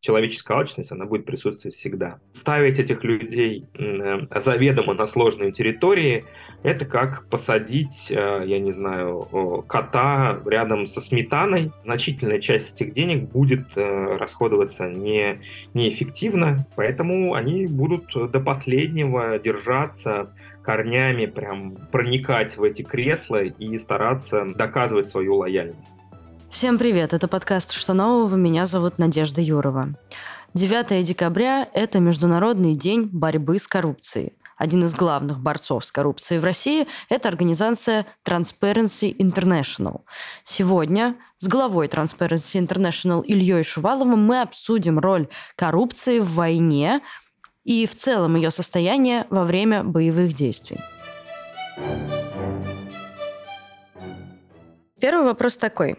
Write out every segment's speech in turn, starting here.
человеческая алчность, она будет присутствовать всегда. Ставить этих людей э, заведомо на сложные территории, это как посадить, э, я не знаю, кота рядом со сметаной. Значительная часть этих денег будет э, расходоваться не, неэффективно, поэтому они будут до последнего держаться корнями, прям проникать в эти кресла и стараться доказывать свою лояльность. Всем привет, это подкаст «Что нового?», меня зовут Надежда Юрова. 9 декабря – это Международный день борьбы с коррупцией. Один из главных борцов с коррупцией в России – это организация Transparency International. Сегодня с главой Transparency International Ильей Шуваловым мы обсудим роль коррупции в войне и в целом ее состояние во время боевых действий. Первый вопрос такой.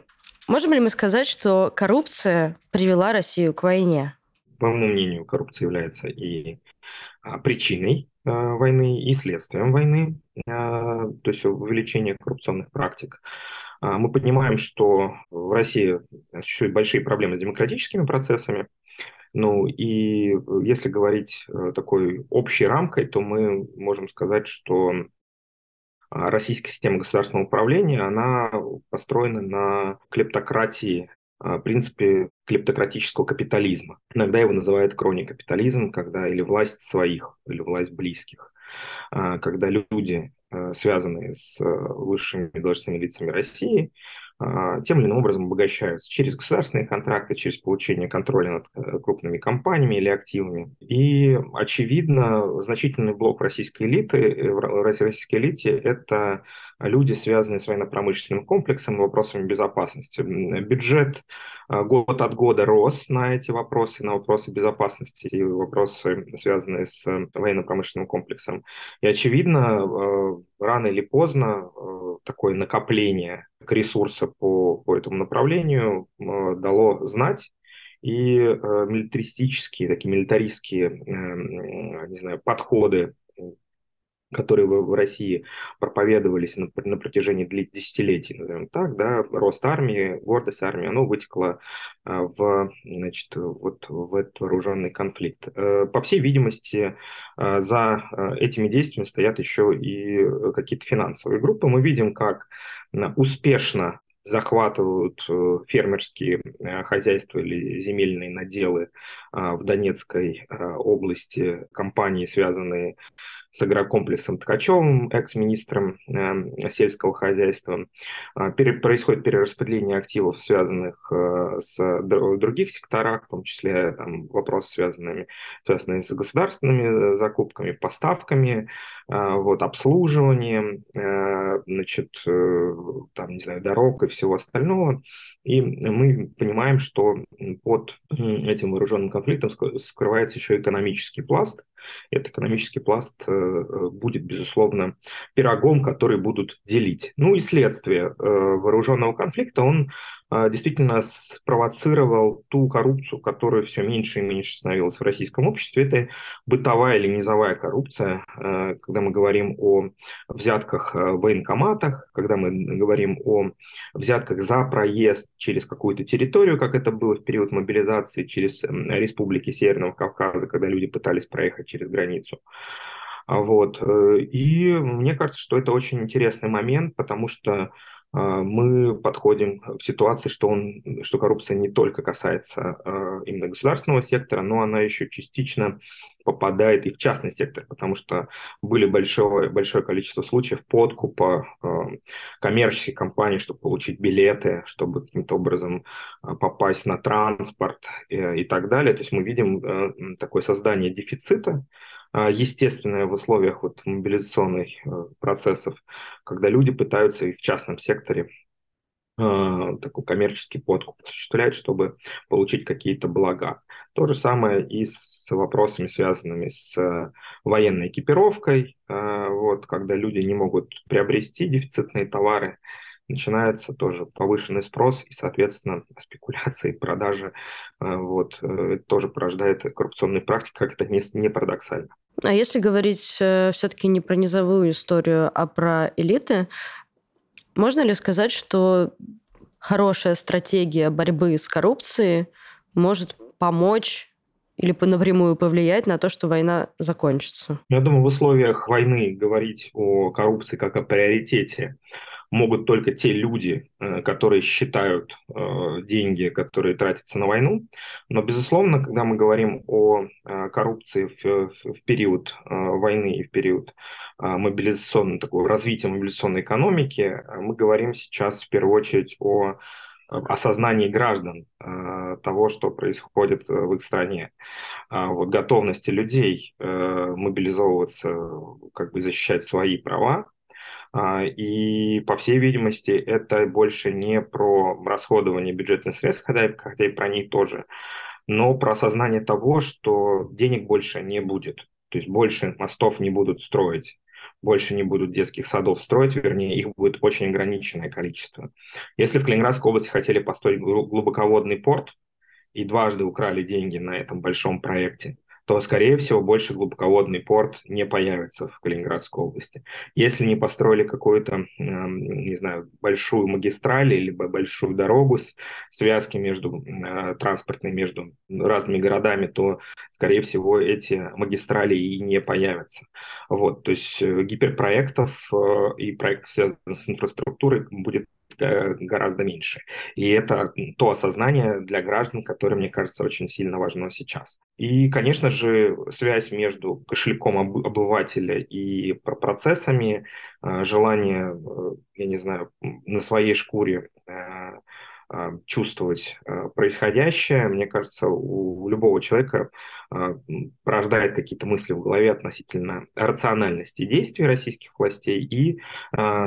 Можем ли мы сказать, что коррупция привела Россию к войне? По моему мнению, коррупция является и а, причиной а, войны, и следствием войны, а, то есть увеличение коррупционных практик. Мы понимаем, что в России существуют большие проблемы с демократическими процессами, ну и если говорить э, такой общей рамкой, то мы можем сказать, что российская система государственного управления, она построена на клептократии, а, принципе клептократического капитализма. Иногда его называют кроникапитализм, когда или власть своих, или власть близких. А, когда люди, связанные с высшими должностными лицами России, а, тем или иным образом обогащаются через государственные контракты, через получение контроля над э, крупными компаниями или активами. И, очевидно, значительный блок российской элиты, э, российской элите – это люди, связанные с военно-промышленным комплексом и вопросами безопасности. Бюджет а, год от года рос на эти вопросы, на вопросы безопасности и вопросы, связанные с военно-промышленным комплексом. И, очевидно, э, рано или поздно такое накопление ресурса по, по этому направлению дало знать, и э, милитаристические, такие милитаристские, не знаю, подходы которые в России проповедовались на, на протяжении десятилетий, назовем так, да, рост армии, гордость армии, оно вытекло а, в, значит, вот в этот вооруженный конфликт. Э, по всей видимости, а, за этими действиями стоят еще и какие-то финансовые группы. Мы видим, как успешно захватывают э, фермерские э, хозяйства или земельные наделы в Донецкой области, компании, связанные с агрокомплексом Ткачевым, экс-министром э, сельского хозяйства. Э, пере, происходит перераспределение активов, связанных э, с других секторах, в том числе там, вопросы, связанные, связанные с государственными э, закупками, поставками, вот, обслуживанием, э, значит, э, там, не знаю, дорог и всего остального. И мы понимаем, что под этим вооруженным конфликтом скрывается еще экономический пласт, этот экономический пласт э, будет, безусловно, пирогом, который будут делить. Ну и следствие вооруженного конфликта, он действительно спровоцировал ту коррупцию, которая все меньше и меньше становилась в российском обществе. Это бытовая или низовая коррупция, когда мы говорим о взятках в военкоматах, когда мы говорим о взятках за проезд через какую-то территорию, как это было в период мобилизации через республики Северного Кавказа, когда люди пытались проехать через границу. А вот. Э, и мне кажется, что это очень интересный момент, потому что а, мы подходим в ситуации, что, он, что коррупция не только касается а, именно государственного сектора, но она еще частично попадает и в частный сектор, потому что были большое, большое количество случаев подкупа коммерческих компаний, чтобы получить билеты, чтобы каким-то образом попасть на транспорт и, э, и так далее. То есть мы видим э, такое создание дефицита а, естественное в условиях вот мобилизационных э, процессов, когда люди пытаются и в частном секторе а, такой коммерческий подкуп осуществлять, чтобы получить какие-то блага. То же самое и с вопросами, связанными с э, военной экипировкой, а, вот, когда люди не могут приобрести дефицитные товары, начинается тоже повышенный спрос и, соответственно, спекуляции, продажи. Вот, э, это тоже порождает коррупционные практики, как это не, не парадоксально. А если говорить э, все-таки не про низовую историю, а про элиты, можно ли сказать, что хорошая стратегия борьбы с коррупцией может помочь или напрямую повлиять на то, что война закончится? Я думаю, в условиях войны говорить о коррупции как о приоритете могут только те люди, э, которые считают э, деньги, которые тратятся на войну. Но, безусловно, когда мы говорим о э, коррупции в, период войны и в период мобилизационного такого развития мобилизационной экономики, мы говорим сейчас в первую очередь о осознании граждан того, что происходит в их стране, вот готовности людей мобилизовываться, как бы защищать свои права, а, и, по всей видимости, это больше не про расходование бюджетных средств, хотя, хотя и про них тоже, но про осознание того, что денег больше не будет. То есть больше мостов не будут строить, больше не будут детских садов строить, вернее, их будет очень ограниченное количество. Если в Калининградской области хотели построить глубоководный порт и дважды украли деньги на этом большом проекте, то, скорее всего, больше глубоководный порт не появится в Калининградской области. Если не построили какую-то, не знаю, большую магистраль или большую дорогу с связки между а, транспортной между разными городами, то, скорее всего, эти магистрали и не появятся. Вот, то есть э, гиперпроектов э, и проектов, связанных с инфраструктурой, будет Э, гораздо меньше. И это то осознание для граждан, которое, мне кажется, очень сильно важно сейчас. И, конечно же, связь между кошельком обывателя и процессами, э, желание, э, я не знаю, на своей шкуре чувствовать а, происходящее, мне кажется, у любого человека а, порождает какие-то мысли в голове относительно рациональности действий российских властей и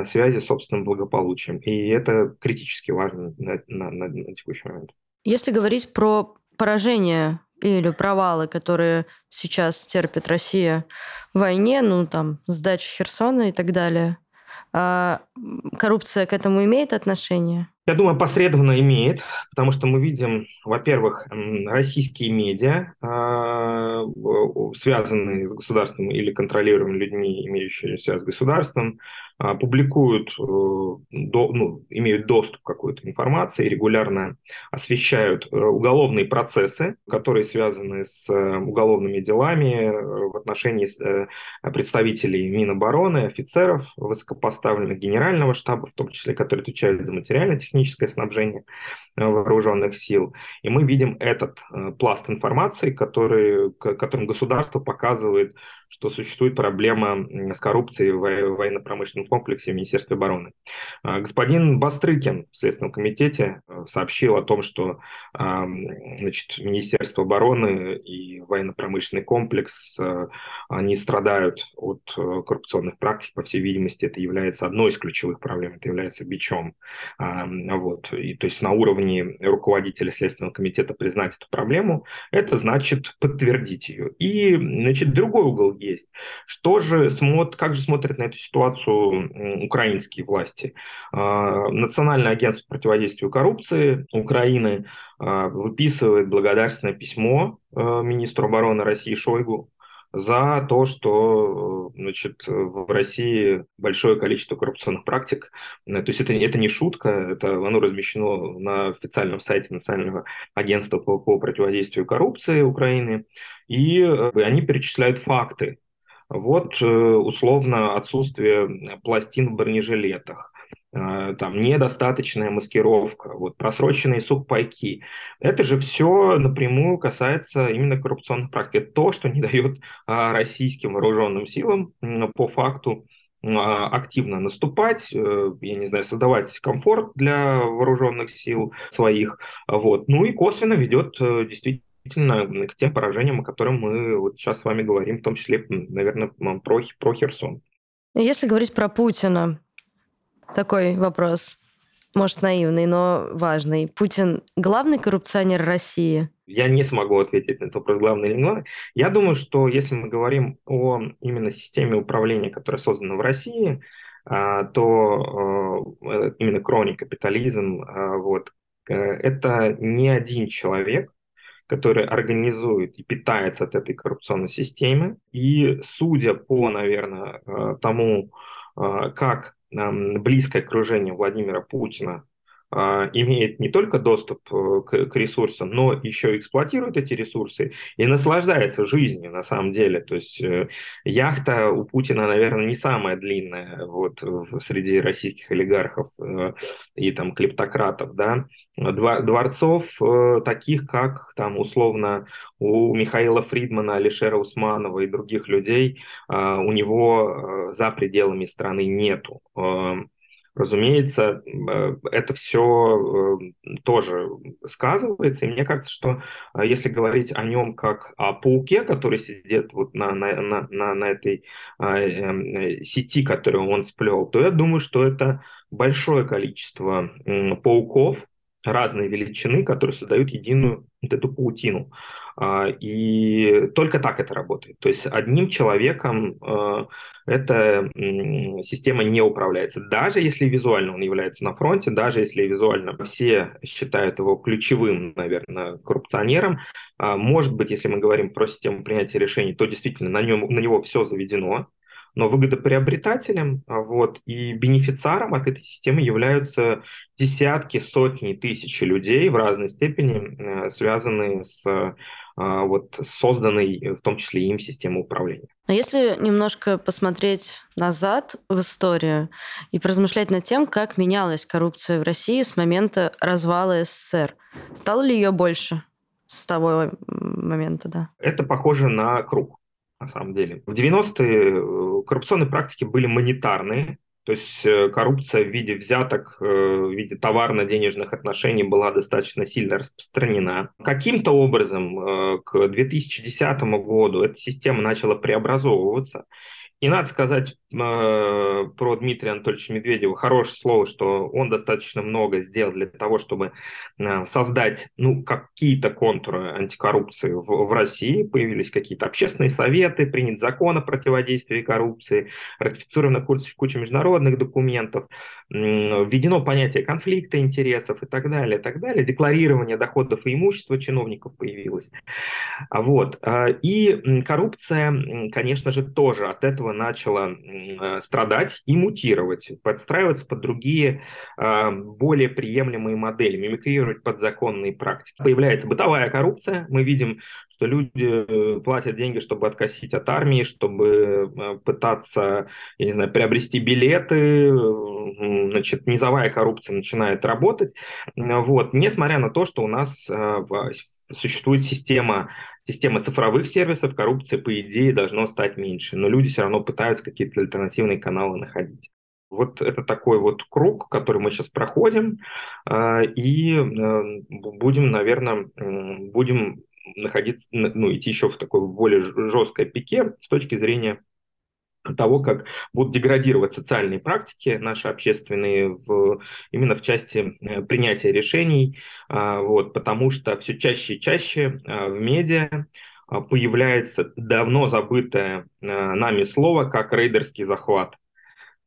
связи с собственным благополучием. И это критически важно на, на, на, на текущий момент. Если говорить про поражение или провалы, которые сейчас терпит Россия в войне, ну там сдача Херсона и так далее, коррупция к этому имеет отношение? Я думаю, посредственно имеет, потому что мы видим, во-первых, российские медиа, а, связанные с государством или контролируемыми людьми, имеющими связь с государством, публикуют, э, ну, имеют доступ к какой-то информации, регулярно освещают э, уголовные процессы, которые связаны с э, уголовными делами в отношении представителей Минобороны, офицеров высокопоставленных генерального штаба, в том числе, которые отвечают за материально-техническое снабжение вооруженных сил. И мы видим этот пласт информации, который, которым государство показывает, что существует проблема с коррупцией в военно-промышленном комплексе в Министерстве обороны. А, господин Бастрыкин в Следственном комитете э, сообщил о том, что значит, Министерство обороны и военно-промышленный комплекс, э, они страдают от э, коррупционных практик, по всей видимости, это является одной из ключевых проблем, это является бичом. Вот. И, то есть на уровне руководителя Следственного комитета признать эту проблему, это значит подтвердить ее. И, значит, другой угол есть. Что же, смотр, как же смотрят на эту ситуацию украинские власти? А, Национальное агентство по противодействию коррупции Украины а, выписывает благодарственное письмо а, министру обороны России Шойгу за то, что значит, в России большое количество коррупционных практик. То есть это, это не шутка, это оно размещено на официальном сайте Национального агентства по, по противодействию коррупции Украины и э, они перечисляют факты. Вот э, условно отсутствие пластин в бронежилетах, э, там недостаточная маскировка, вот просроченные сухпайки. Это же все напрямую касается именно коррупционных практик. Это то, что не дает а, российским вооруженным силам по факту а, активно наступать, я не знаю, создавать комфорт для вооруженных сил своих, вот. Ну и косвенно ведет действительно действительно к тем поражениям, о которых мы вот сейчас с вами говорим, в том числе, наверное, про, про Херсон. Если говорить про Путина, такой вопрос, может, наивный, но важный. Путин главный коррупционер России? Я не смогу ответить на этот вопрос, главный или не главный. Я думаю, что если мы говорим о именно системе управления, которая создана в России, а, то э, именно крони капитализм, а, вот, э, это не один человек, который организует и питается от этой коррупционной системы. И судя по, наверное, э, тому, как близкое окружение Владимира Путина имеет не только доступ э, к, к ресурсам, но еще эксплуатирует эти ресурсы и наслаждается жизнью на самом деле. То есть э, яхта у Путина, наверное, не самая длинная вот среди российских олигархов э, и там клептократов, да. Дворцов таких, как там условно у Михаила Фридмана, Алишера Усманова и других людей, у него за пределами страны нету. Разумеется, э, это все э, тоже сказывается, и мне кажется, что э, если говорить о нем как о пауке, который сидит вот на, на, на, на, этой эм, сети, которую он сплел, то я думаю, что это большое количество пауков разной величины, которые создают единую вот эту паутину. А, и только так это работает. То есть одним человеком э, эта система не управляется. Даже если визуально он является на фронте, даже если визуально все считают его ключевым, наверное, коррупционером, а, может быть, если мы говорим про систему принятия решений, то действительно на, нем, на него все заведено, но выгодоприобретателем а, вот, и бенефициаром от этой системы являются десятки, сотни, тысячи людей в разной степени, связанные с а, вот созданной в том числе им системой управления. Но если немножко посмотреть назад в историю и поразмышлять над тем, как менялась коррупция в России с момента развала СССР, стало ли ее больше с того момента, да? Это похоже на круг на самом деле. В 90-е э, коррупционные практики были монетарные, то есть э, коррупция в виде взяток, э, в виде товарно-денежных отношений была достаточно сильно распространена. Каким-то образом к 2010 году эта система начала преобразовываться, и надо сказать э, про Дмитрия Анатольевича Медведева хорошее слово, что он достаточно много сделал для того, чтобы э, создать ну, какие-то контуры антикоррупции в, в России. Появились какие-то общественные советы, принят закон о противодействии коррупции, ратифицирована куча, куча международных документов, э, введено понятие конфликта интересов и так далее, и так далее. Декларирование доходов и имущества чиновников появилось. Вот. Э, и коррупция, конечно же, тоже от этого начала э, страдать и мутировать, подстраиваться под другие э, более приемлемые модели, мимикрировать под законные практики. Появляется бытовая коррупция. Мы видим, что люди э, платят деньги, чтобы откосить от армии, чтобы пытаться, я не знаю, приобрести билеты. Значит, низовая коррупция начинает работать. Вот. Несмотря на то, что у нас существует система, система цифровых сервисов, коррупция, по идее, должно стать меньше, но люди все равно пытаются какие-то альтернативные каналы находить. Вот это такой вот круг, который мы сейчас проходим, а, и э, будем, наверное, будем находиться, ну, идти еще в такой более жесткой пике с точки зрения того, как будут деградировать социальные практики наши общественные в, именно в части э, принятия решений, а, вот, потому что все чаще и чаще а, в медиа а, появляется давно забытое нами слово, как рейдерский захват.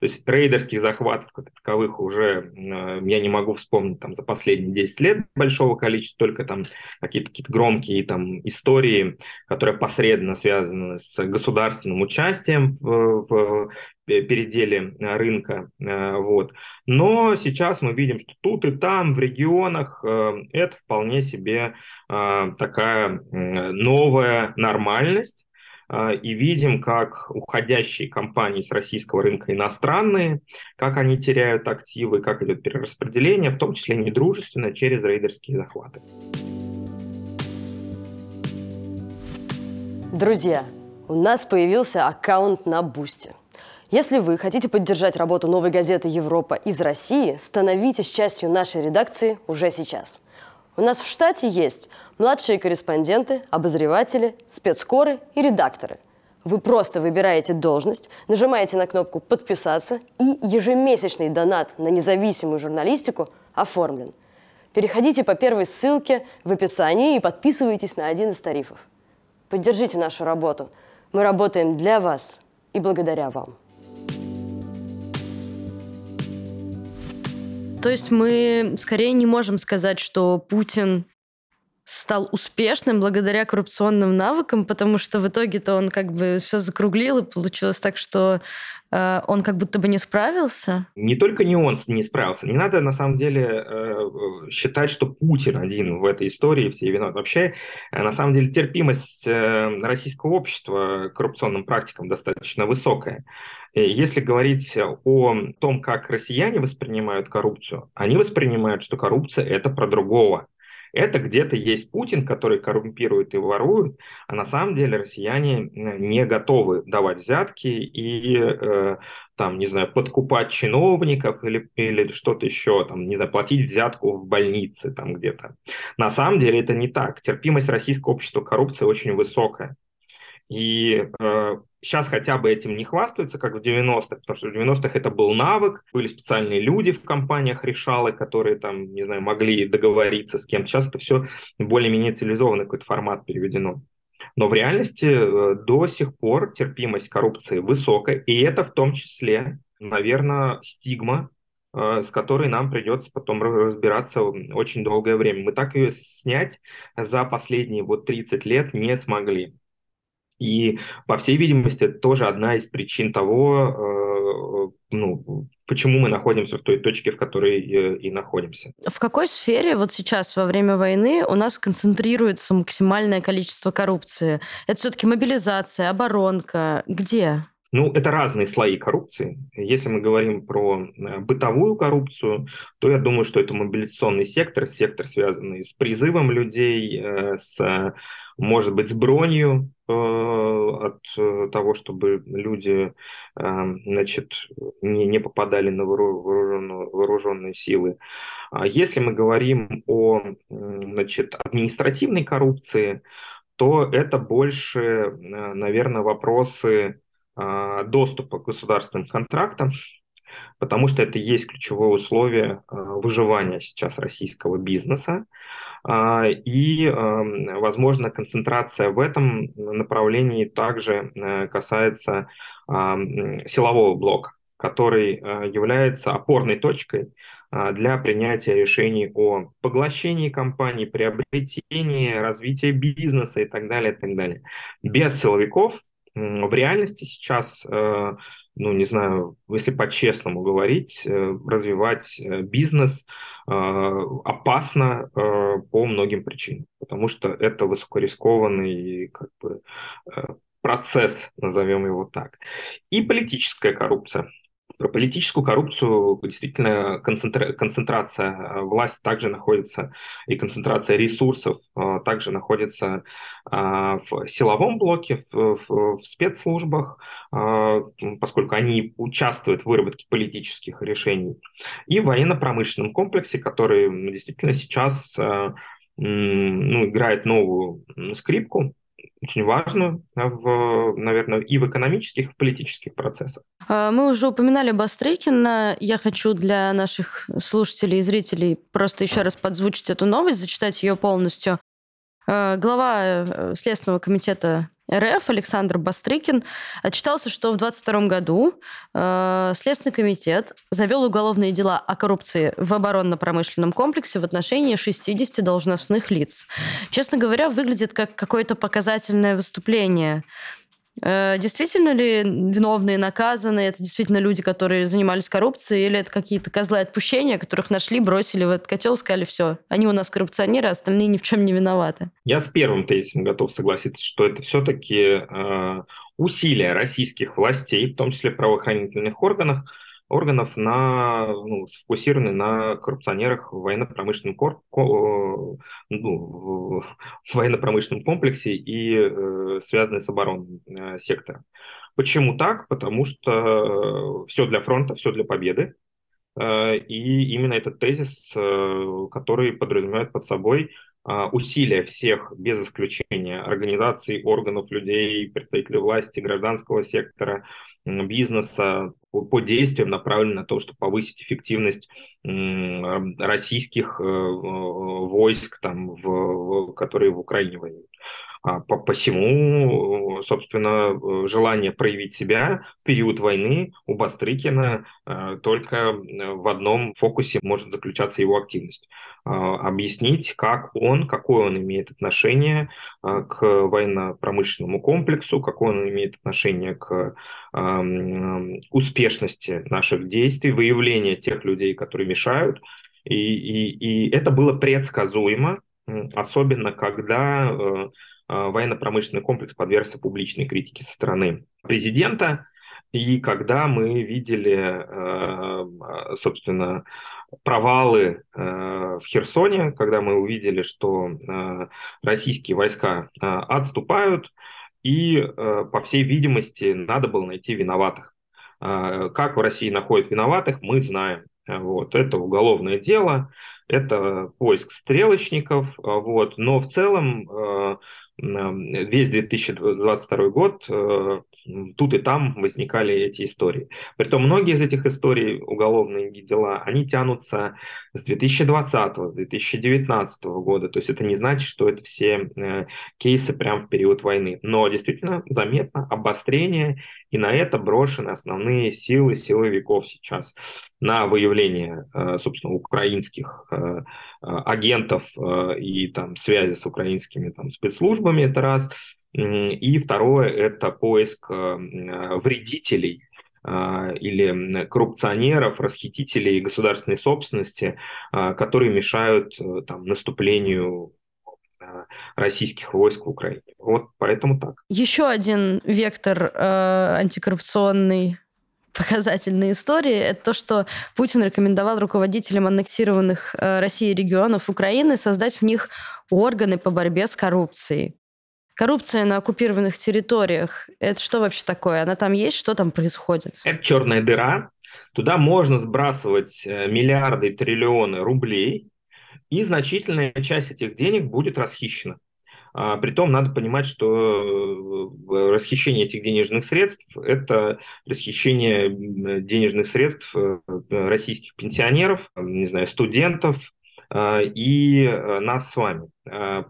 То есть рейдерских захватов как таковых уже э, я не могу вспомнить там за последние 10 лет большого количества, только там какие-то какие громкие там истории, которые посредственно связаны с государственным участием в, в переделе рынка. Э, вот. Но сейчас мы видим, что тут и там, в регионах, э, это вполне себе такая новая нормальность, и видим, как уходящие компании с российского рынка иностранные, как они теряют активы, как идет перераспределение, в том числе недружественно, через рейдерские захваты. Друзья, у нас появился аккаунт на Бусте. Если вы хотите поддержать работу новой газеты «Европа» из России, становитесь частью нашей редакции уже сейчас – у нас в штате есть младшие корреспонденты, обозреватели, спецкоры и редакторы. Вы просто выбираете должность, нажимаете на кнопку «Подписаться» и ежемесячный донат на независимую журналистику оформлен. Переходите по первой ссылке в описании и подписывайтесь на один из тарифов. Поддержите нашу работу. Мы работаем для вас и благодаря вам. То есть мы скорее не можем сказать, что Путин стал успешным благодаря коррупционным навыкам, потому что в итоге-то он как бы все закруглил, и получилось так, что э, он как будто бы не справился? Не только не он не справился. Не надо на самом деле э, считать, что Путин один в этой истории все виноват. Вообще, э, на самом деле, терпимость э, российского общества к коррупционным практикам достаточно высокая. Если говорить о том, как россияне воспринимают коррупцию, они воспринимают, что коррупция – это про другого. Это где-то есть Путин, который коррумпирует и ворует, а на самом деле россияне не готовы давать взятки и э, там, не знаю, подкупать чиновников или, или что-то еще, там, не знаю, платить взятку в больнице там где-то. На самом деле это не так. Терпимость российского общества к коррупции очень высокая. И э, сейчас хотя бы этим не хвастаются, как в 90-х, потому что в 90-х это был навык, были специальные люди в компаниях решалы, которые там, не знаю, могли договориться с кем. Сейчас это все более-менее цивилизованный какой-то формат переведено. Но в реальности э, до сих пор терпимость коррупции высокая, и это в том числе, наверное, стигма, э, с которой нам придется потом разбираться очень долгое время. Мы так ее снять за последние вот 30 лет не смогли. И, по всей видимости, это тоже одна из причин того, э, ну, почему мы находимся в той точке, в которой э, и находимся. В какой сфере вот сейчас во время войны у нас концентрируется максимальное количество коррупции? Это все-таки мобилизация, оборонка. Где? Ну, это разные слои коррупции. Если мы говорим про э, бытовую коррупцию, то я думаю, что это мобилизационный сектор, сектор, связанный с призывом людей, с может быть, с бронью э, от э, того, чтобы люди э, значит, не, не попадали на вооруженные, вооруженные силы. А если мы говорим о значит, административной коррупции, то это больше, наверное, вопросы доступа к государственным контрактам, потому что это есть ключевое условие выживания сейчас российского бизнеса. А, и, возможно, концентрация в этом направлении также э, касается силового блока, который э, является опорной точкой а, для принятия решений о поглощении компаний, приобретении, развитии бизнеса и так далее, и так далее. Без силовиков в реальности сейчас э, ну, не знаю, если по-честному говорить, э, развивать э, бизнес э, опасно по многим причинам, потому что это высокорискованный как бы, процесс, назовем его так. И политическая коррупция. Про политическую коррупцию действительно концентра... концентрация э, власти также находится, и концентрация ресурсов э, также находится э, в силовом блоке, в, в, в спецслужбах, поскольку они участвуют в выработке политических решений, и в военно-промышленном комплексе, который действительно сейчас ну, играет новую скрипку очень важно, в, наверное, и в экономических, и в политических процессах. А, мы уже упоминали Бастрыкина. Я хочу для наших слушателей и зрителей просто еще раз подзвучить эту новость, зачитать ее полностью. А, глава э, Следственного комитета РФ Александр Бастрыкин отчитался, что в 2022 году э, Следственный комитет завел уголовные дела о коррупции в оборонно-промышленном комплексе в отношении 60 должностных лиц. Честно говоря, выглядит как какое-то показательное выступление Э, действительно ли виновные наказаны? Это действительно люди, которые занимались коррупцией? Или это какие-то козлы отпущения, которых нашли, бросили в этот котел, сказали, все, они у нас коррупционеры, а остальные ни в чем не виноваты? Я с первым тезисом готов согласиться, что это все-таки э, усилия российских властей, в том числе правоохранительных органов, органов на, ну, сфокусированы на коррупционерах в военно-промышленном, кор, ко, ну, в военно-промышленном комплексе и э, связанные с оборонным э, сектором. Почему так? Потому что все для фронта, все для победы. Э, и именно этот тезис, э, который подразумевает под собой э, усилия всех, без исключения, организаций, органов, людей, представителей власти, гражданского сектора, бизнеса по действиям направлены на то, чтобы повысить эффективность российских э, войск, там, в, которые в Украине воюют. А по посему, собственно, желание проявить себя в период войны у Бастрыкина э, только в одном фокусе может заключаться его активность. А, объяснить, как он, какое он имеет отношение к военно-промышленному комплексу, какое он имеет отношение к успешности наших действий, выявления тех людей, которые мешают. И, и, и это было предсказуемо, особенно когда э, военно-промышленный комплекс подвергся публичной критике со стороны президента, и когда мы видели, э, собственно, провалы э, в Херсоне, когда мы увидели, что российские войска отступают, и, по всей видимости, надо было найти виноватых. Как в России находят виноватых, мы знаем. Вот, это уголовное дело, это поиск стрелочников, вот, но в целом весь 2022 год э, тут и там возникали эти истории. Притом многие из этих историй, уголовные дела, они тянутся с 2020, с 2019 года. То есть это не значит, что это все э, кейсы прямо в период войны. Но действительно заметно обострение, и на это брошены основные силы силовиков сейчас на выявление, э, собственно, украинских агентов и там связи с украинскими там спецслужбами, это раз. И второе – это поиск э, вредителей или коррупционеров, расхитителей государственной собственности, которые мешают э, там, наступлению российских войск в Украине. Вот поэтому так. Еще один вектор э, антикоррупционный показательной истории, это то, что Путин рекомендовал руководителям аннексированных э, Россией регионов Украины создать в них органы по борьбе с коррупцией. Коррупция на оккупированных территориях, это что вообще такое? Она там есть? Что там происходит? Это черная дыра. Туда можно сбрасывать э, миллиарды, триллионы рублей, и значительная часть этих денег будет расхищена. А, притом надо понимать, что э, расхищение этих денежных средств – это расхищение денежных средств э, российских пенсионеров, не знаю, студентов и нас с вами.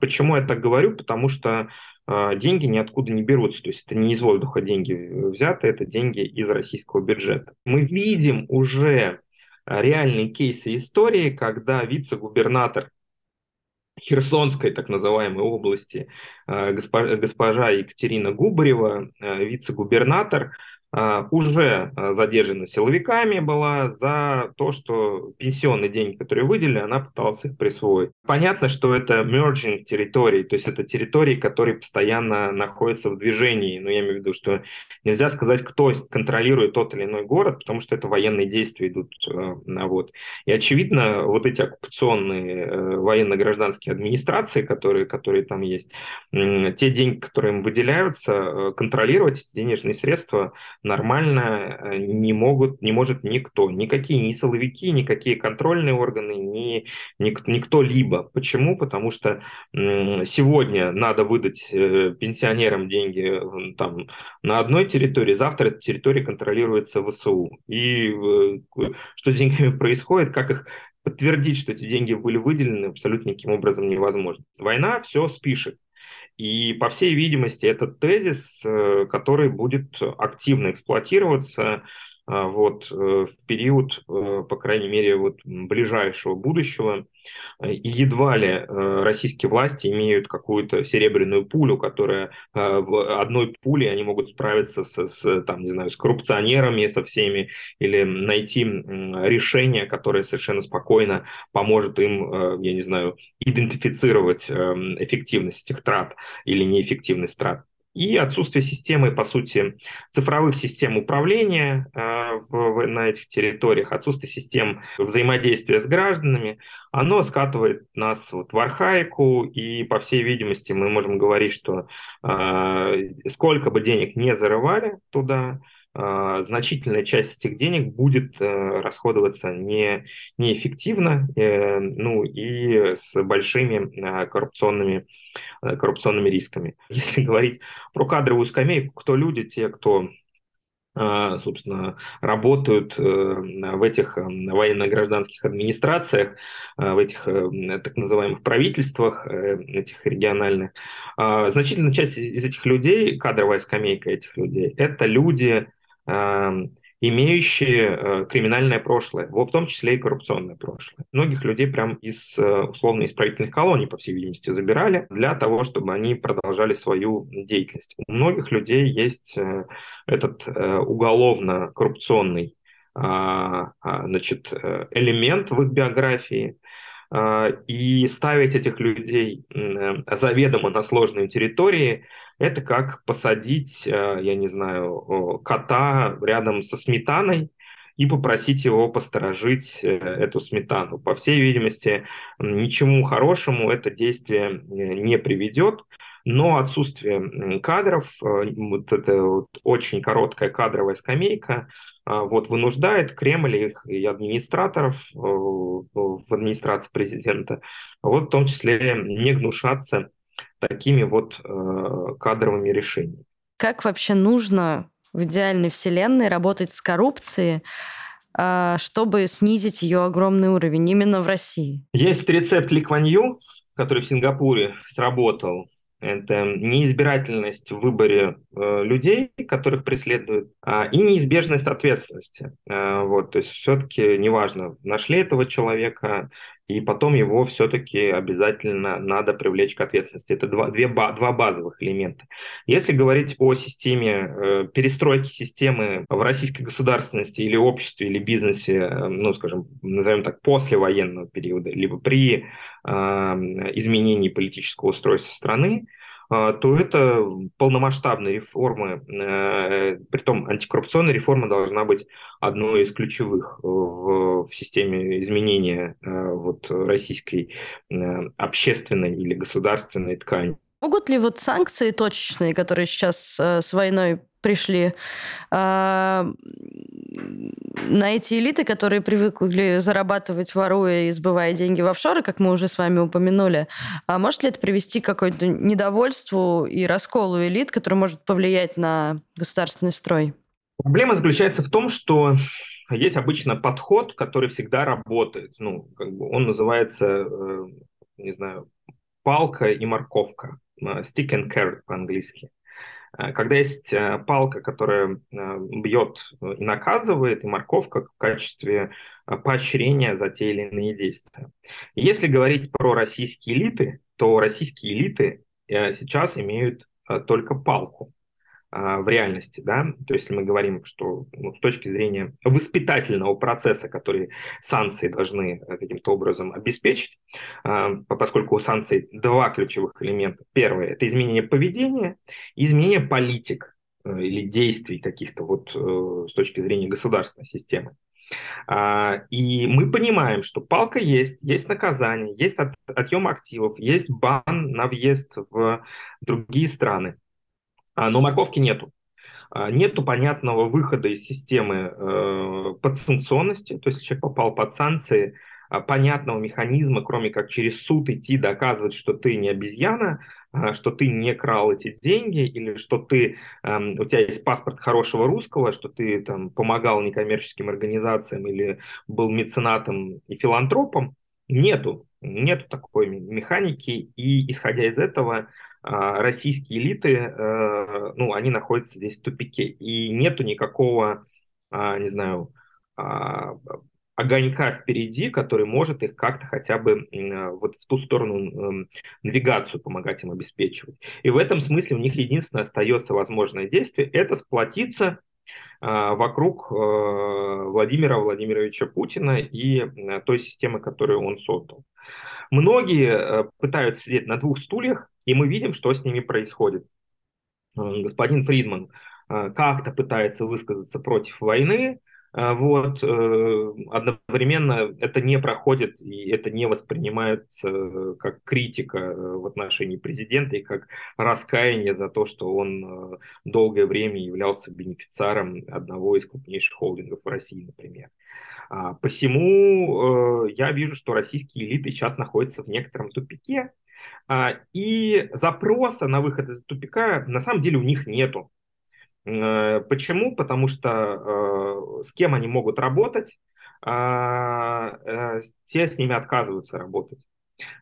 Почему я так говорю? Потому что а, деньги ниоткуда не берутся. То есть это не из воздуха деньги взяты, это деньги из российского бюджета. Мы видим уже реальные кейсы истории, когда вице-губернатор Херсонской так называемой области а, госпожа Екатерина Губарева, а, вице-губернатор, уже а, задержана силовиками была за то, что пенсионные деньги, которые выделили, она пыталась их присвоить. Понятно, что это merging территории, то есть это территории, которые постоянно находятся в движении. Но я имею в виду, что нельзя сказать, кто контролирует тот или иной город, потому что это военные действия идут. А, вот. И очевидно, вот эти оккупационные э, военно-гражданские администрации, которые, которые там есть, те деньги, которые им выделяются, э, контролировать эти денежные средства нормально э, не могут, не может никто, никакие ни силовики, никакие контрольные органы, ни, ни, ни кто-либо. Почему? Потому что сегодня надо выдать э, пенсионерам деньги там, на одной территории, завтра эта территория контролируется ВСУ. И э, что с деньгами происходит, как их подтвердить, что эти деньги были выделены, абсолютно никаким образом невозможно. Война все спишет. И, по всей видимости, этот тезис, э, который будет активно эксплуатироваться вот, э, в период, э, по крайней мере, вот, ближайшего будущего. И едва ли российские власти имеют какую-то серебряную пулю, которая в одной пуле они могут справиться с, с, там, не знаю, с коррупционерами, со всеми, или найти решение, которое совершенно спокойно поможет им, я не знаю, идентифицировать эффективность этих трат или неэффективность трат и отсутствие системы, по сути, цифровых систем управления э, в, на этих территориях, отсутствие систем взаимодействия с гражданами, оно скатывает нас вот в архаику, и, по всей видимости, мы можем говорить, что э, сколько бы денег не зарывали туда, значительная часть этих денег будет э, расходоваться не, неэффективно, э, ну и с большими а, коррупционными, э, коррупционными рисками. Если говорить про кадровую скамейку, кто люди, те, кто а, собственно, работают в этих военно-гражданских администрациях, в этих так называемых правительствах, этих региональных. А, значительная часть из этих людей, кадровая скамейка этих людей, это люди, имеющие э, криминальное прошлое, в том числе и коррупционное прошлое. Многих людей прям из э, условно исправительных колоний, по всей видимости, забирали для того, чтобы они продолжали свою деятельность. У многих людей есть э, этот уголовно-коррупционный а, а, значит, элемент в их биографии, и ставить этих людей заведомо на сложные территории – это как посадить, э, я не знаю, кота рядом со сметаной и попросить его посторожить э, эту сметану. По всей видимости, ничему хорошему это действие э, не приведет, но отсутствие кадров, вот эта вот очень короткая кадровая скамейка, вот, вынуждает Кремль и администраторов в администрации президента, вот, в том числе не гнушаться такими вот э, кадровыми решениями. Как вообще нужно в идеальной вселенной работать с коррупцией, э, чтобы снизить ее огромный уровень именно в России? Есть рецепт Ликванью, который в Сингапуре сработал. Это неизбирательность в выборе э, людей, которых преследуют, э, и неизбежность ответственности. Э, вот, то есть все-таки неважно, нашли этого человека, и потом его все-таки обязательно надо привлечь к ответственности. Это два, две, два базовых элемента. Если говорить о системе э, перестройки системы в российской государственности или обществе, или бизнесе, э, ну, скажем, назовем так, после военного периода, либо при э, изменении политического устройства страны, то это полномасштабная реформа, э, притом антикоррупционная реформа должна быть одной из ключевых в, в системе изменения э, вот, российской э, общественной или государственной ткани. Могут ли вот санкции точечные, которые сейчас с войной пришли, а, на эти элиты, которые привыкли зарабатывать, воруя и сбывая деньги в офшоры, как мы уже с вами упомянули, а может ли это привести к какому-то недовольству и расколу элит, который может повлиять на государственный строй? Проблема заключается в том, что есть обычно подход, который всегда работает. Ну, как бы он называется, э, не знаю, палка и морковка. Э, stick and carrot по-английски. Э, когда есть э, палка, которая э, бьет и наказывает, и морковка в качестве поощрения за те или иные действия. Если говорить про российские элиты, то российские элиты сейчас имеют только палку. А, в реальности, да, то есть если мы говорим, что ну, с точки зрения воспитательного процесса, который санкции должны э, каким-то образом обеспечить, а, поскольку у санкций два ключевых элемента. Первое – это изменение поведения, изменение политик э, или действий каких-то вот э, с точки зрения государственной системы. А, и мы понимаем, что палка есть, есть наказание, есть отъем активов, есть бан на въезд в другие страны. А, но морковки нету. А, нету понятного выхода из системы э, подсанкционности, то есть человек попал под санкции, а, понятного механизма, кроме как через суд идти доказывать, что ты не обезьяна, что ты не крал эти деньги, или что ты, эм, у тебя есть паспорт хорошего русского, что ты там помогал некоммерческим организациям или был меценатом и филантропом, нету. Нету такой механики, и исходя из этого российские элиты, э, ну, они находятся здесь в тупике. И нету никакого, а, не знаю, а, огонька впереди, который может их как-то хотя бы вот в ту сторону навигацию помогать им обеспечивать. И в этом смысле у них единственное остается возможное действие – это сплотиться вокруг э, Владимира Владимировича Путина и э, той системы, которую он создал. Многие пытаются сидеть на двух стульях, и мы видим, что с ними происходит. Э, господин Фридман э, как-то пытается высказаться против войны, э, вот, одновременно это не проходит и это не воспринимается как критика в отношении президента и как раскаяние за то, что он долгое время являлся бенефициаром одного из крупнейших холдингов в России, например. А, посему я вижу, что российские элиты сейчас находятся в некотором тупике, и запроса на выход из тупика на самом деле у них нету. Почему? Потому что с кем они могут работать, те с ними отказываются работать.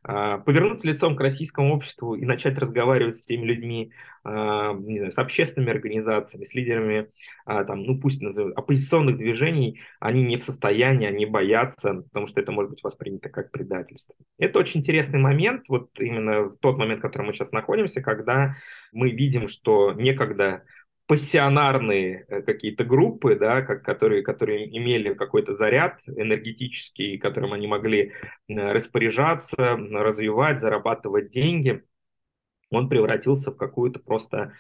А, повернуться лицом к российскому обществу и начать разговаривать с теми людьми, а, не знаю, с общественными организациями, с лидерами, а, там, ну пусть назовут, оппозиционных движений, они не в состоянии, они боятся, потому что это может быть воспринято как предательство. Это очень интересный момент, вот именно тот момент, в котором мы сейчас находимся, когда мы видим, что некогда пассионарные э, какие-то группы, да, как, которые, которые имели какой-то заряд энергетический, которым они могли распоряжаться, развивать, зарабатывать деньги, он превратился в какую-то просто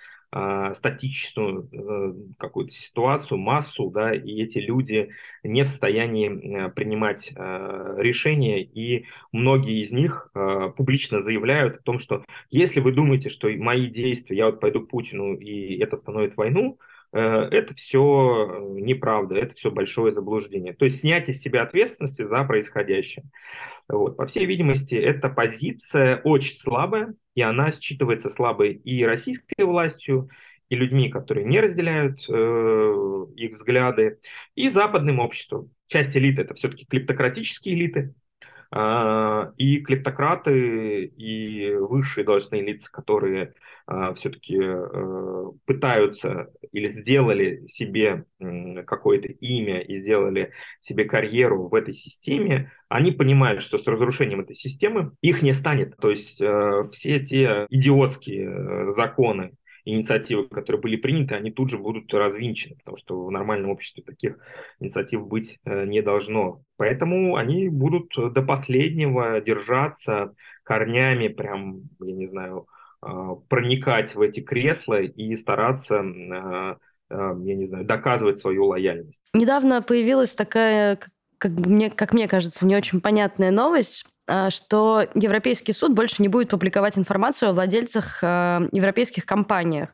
статичную э, какую-то ситуацию, массу, да, и эти люди не в состоянии э, принимать э, решения, и многие из них публично заявляют о том, что если вы думаете, что мои действия, я вот пойду к Путину, и это остановит войну, это все неправда, это все большое заблуждение. То есть снятие с себя ответственности за происходящее. Вот. По всей видимости, эта позиция очень слабая, и она считывается слабой и российской властью, и людьми, которые не разделяют э, их взгляды, и западным обществом. Часть элиты – это все-таки клептократические элиты, и клептократы, и высшие должностные лица, которые а, все-таки э, пытаются или сделали себе какое-то имя и сделали себе карьеру в этой системе, они понимают, что с разрушением этой системы их не станет. То есть э, все те идиотские э, законы, инициативы, которые были приняты, они тут же будут развинчены, потому что в нормальном обществе таких инициатив быть не должно. Поэтому они будут до последнего держаться корнями, прям, я не знаю, а, проникать в эти кресла и стараться а, а, я не знаю, доказывать свою лояльность. Недавно появилась такая, как мне, как мне кажется, не очень понятная новость, что Европейский суд больше не будет публиковать информацию о владельцах европейских компаниях.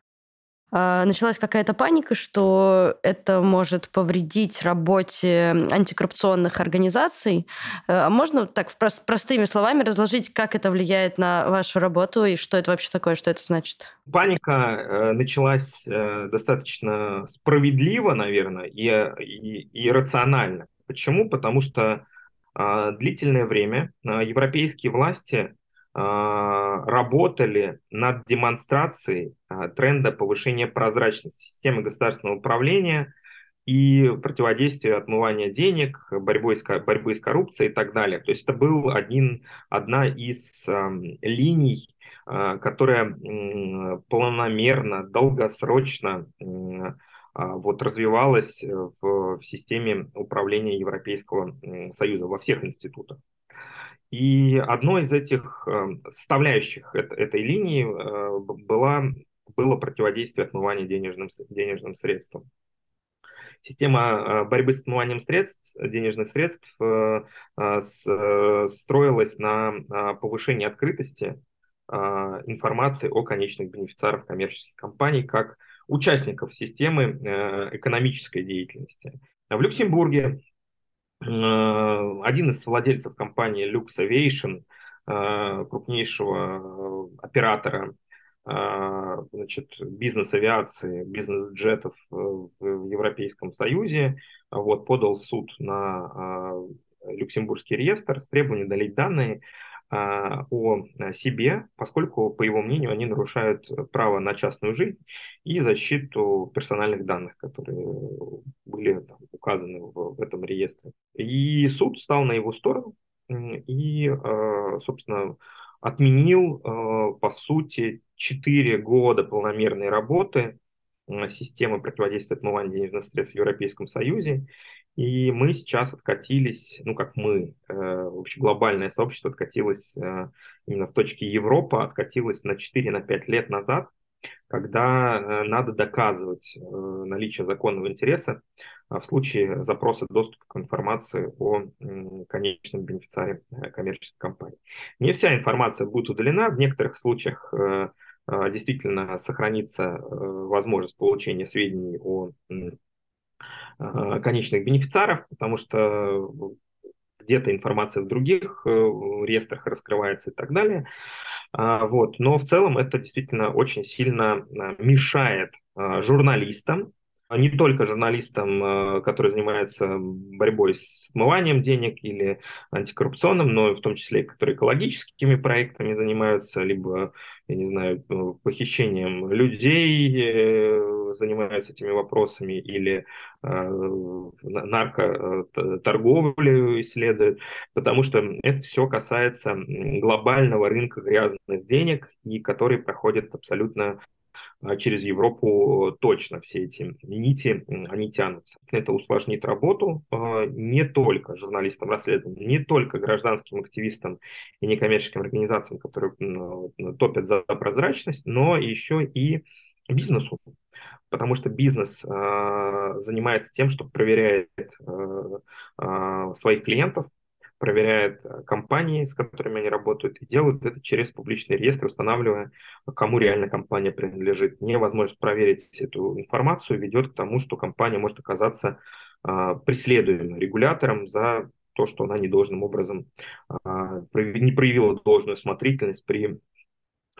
А, началась какая-то паника, что это может повредить работе антикоррупционных организаций. А можно так простыми словами разложить, как это влияет на вашу работу и что это вообще такое, что это значит? Паника э, началась э, достаточно справедливо, наверное, и, и, и рационально. Почему? Потому что а, длительное время европейские власти а, работали над демонстрацией а, тренда повышения прозрачности системы государственного управления и противодействия отмывания денег, борьбой с, борьбы с коррупцией и так далее. То есть это был один, одна из э, линий, э, которая э, планомерно, долгосрочно э, вот, развивалась в, в системе управления Европейского Союза во всех институтах. И одной из этих эм, составляющих этой линии э, была, было противодействие отмывания денежным, денежным средством. Система э, борьбы с отмыванием средств, денежных средств э, строилась на повышении открытости информации о конечных бенефициарах коммерческих компаний как участников системы экономической деятельности. В Люксембурге Э, один из владельцев компании Lux Aviation, э, крупнейшего э, оператора значит, бизнес-авиации, бизнес-джетов в Европейском Союзе, вот, подал в суд на Люксембургский реестр с требованием долить данные о себе, поскольку, по его мнению, они нарушают право на частную жизнь и защиту персональных данных, которые были там, указаны в, в этом реестре. И суд стал на его сторону и, а, собственно, отменил, а, по сути, 4 года полномерной работы системы противодействия отмывания денежных средств в Европейском Союзе и мы сейчас откатились, ну как мы, э, вообще глобальное сообщество откатилось э, именно в точке Европа, откатилось на 4-5 лет назад, когда э, надо доказывать наличие законного интереса в случае запроса доступа к информации о конечном бенефициаре коммерческой компании. Не вся информация будет удалена, в некоторых случаях действительно сохранится возможность получения сведений о Э, конечных бенефициаров, потому что где-то информация в других реестрах раскрывается и так далее. Вот. Но в целом это действительно очень сильно мешает журналистам, а не только журналистам, э, которые занимаются борьбой с отмыванием денег или антикоррупционным, но и в том числе, которые экологическими проектами занимаются, либо, я не знаю, э, похищением людей э, занимаются этими вопросами, или наркоторговлю исследуют, потому что это все касается глобального рынка грязных денег, и который проходит абсолютно а через Европу точно все эти нити, они тянутся. Это усложнит работу а, не только журналистам расследований, не только гражданским активистам и некоммерческим организациям, которые топят за прозрачность, но еще и бизнесу. Потому что бизнес э, занимается тем, что проверяет э, э, своих клиентов, проверяет э, компании, с которыми они работают, и делают это через публичный реестр, устанавливая, кому реально компания принадлежит. Невозможность проверить эту информацию ведет к тому, что компания может оказаться а, преследуемой регулятором за то, что она недолжным образом а, не проявила должную смотрительность при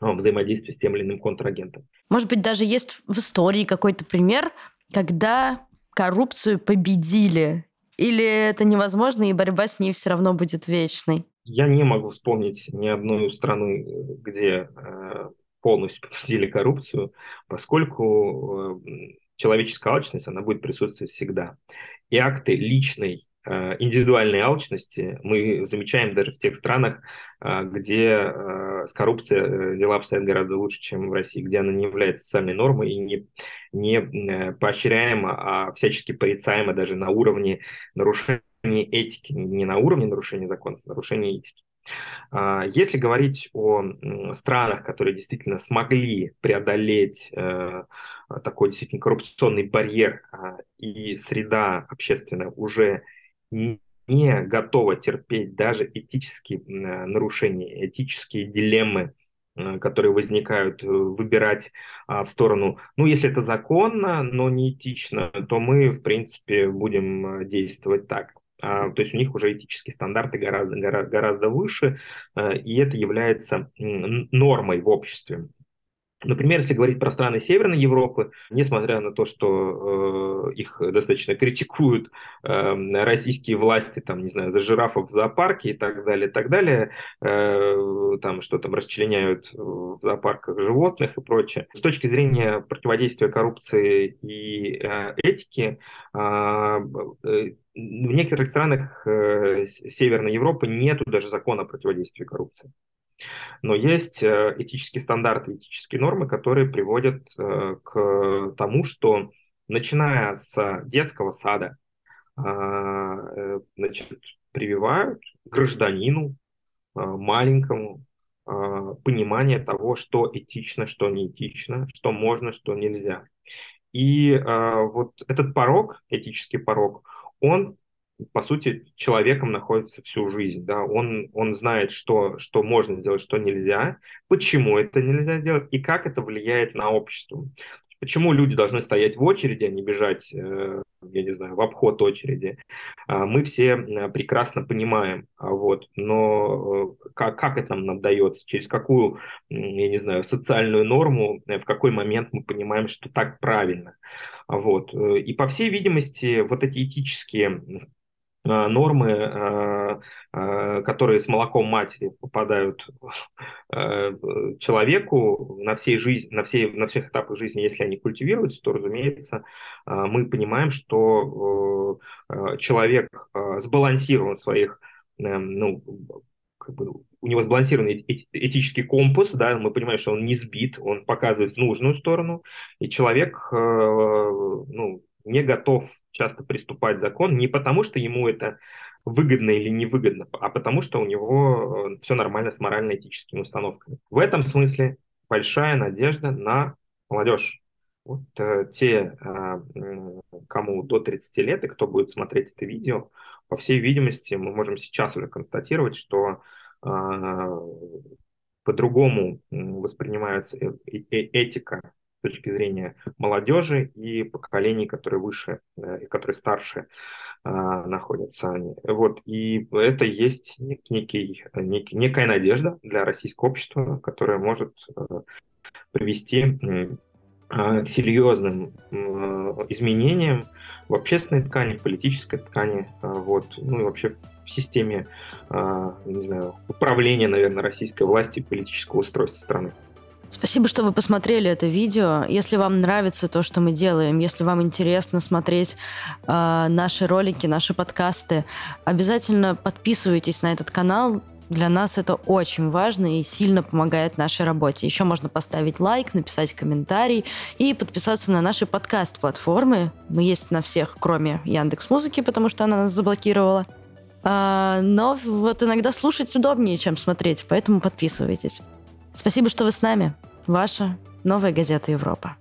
а, взаимодействии с тем или иным контрагентом. Может быть, даже есть в истории какой-то пример, когда коррупцию победили или это невозможно, и борьба с ней все равно будет вечной? Я не могу вспомнить ни одной страны, где э, полностью победили коррупцию, поскольку э, человеческая алчность, она будет присутствовать всегда. И акты личной индивидуальной алчности мы замечаем даже в тех странах, э, где э, с коррупцией дела обстоят гораздо лучше, чем в России, где она не является социальной нормой и не, не поощряема, а всячески порицаема даже на уровне нарушения этики, не на уровне нарушения законов, а нарушения этики. А, если говорить о странах, которые действительно смогли преодолеть такой действительно коррупционный барьер, а, и среда общественная уже не готова терпеть даже этические нарушения, этические дилеммы, э, которые возникают, э, выбирать а, в сторону, ну, если это законно, но не этично, то мы, в принципе, будем э, действовать так. А, то есть у них уже этические стандарты гораздо, гораздо, гораздо выше, и это является нормой в обществе. Например, если говорить про страны Северной Европы, несмотря на то, что э, их достаточно критикуют э, российские власти, там, не знаю, за жирафов в зоопарке и так далее, и так далее, э, там, что там расчленяют в зоопарках животных и прочее. С точки зрения противодействия коррупции и э, этики, а, э, в некоторых странах э, Северной Европы нету даже закона о противодействии коррупции. Но есть э, этические стандарты, этические нормы, которые приводят э, к тому, что начиная с детского сада э, значит, прививают гражданину маленькому понимание того, что этично, что неэтично, что можно, что нельзя. И вот этот порог, этический порог, он по сути, человеком находится всю жизнь, да, он, он знает, что, что можно сделать, что нельзя, почему это нельзя сделать и как это влияет на общество. Почему люди должны стоять в очереди, а не бежать, э, я не знаю, в обход очереди, а, мы все э, прекрасно понимаем, а вот, но э, как, как это нам дается, через какую, я не знаю, социальную норму, в какой момент мы понимаем, что так правильно. Вот. И, по всей видимости, вот эти этические нормы, э, э, которые с молоком матери попадают человеку на всей жизни, на, всей, на всех этапах жизни, если они культивируются, то, разумеется, мы понимаем, что человек сбалансирован в своих, ну, как бы у него сбалансированный этический компас, да, мы понимаем, что он не сбит, он показывает в нужную сторону, и человек, ну, не готов часто приступать закон не потому, что ему это выгодно или невыгодно, а потому что у него э, все нормально с морально-этическими установками. В этом смысле большая надежда на молодежь. Вот э, те, э, кому до 30 лет и кто будет смотреть это видео, по всей видимости, мы можем сейчас уже констатировать, что э, по-другому воспринимается э- э- этика точки зрения молодежи и поколений, которые выше и которые старше находятся они. Вот, и это есть некий, некий, некая надежда для российского общества, которая может привести к серьезным изменениям в общественной ткани, в политической ткани, вот, ну и вообще в системе, не знаю, управления, наверное, российской власти и политического устройства страны. Спасибо, что вы посмотрели это видео. Если вам нравится то, что мы делаем, если вам интересно смотреть э, наши ролики, наши подкасты, обязательно подписывайтесь на этот канал. Для нас это очень важно и сильно помогает нашей работе. Еще можно поставить лайк, написать комментарий и подписаться на наши подкаст-платформы. Мы есть на всех, кроме Яндекс Музыки, потому что она нас заблокировала. А, но вот иногда слушать удобнее, чем смотреть, поэтому подписывайтесь. Спасибо, что вы с нами. Ваша новая газета Европа.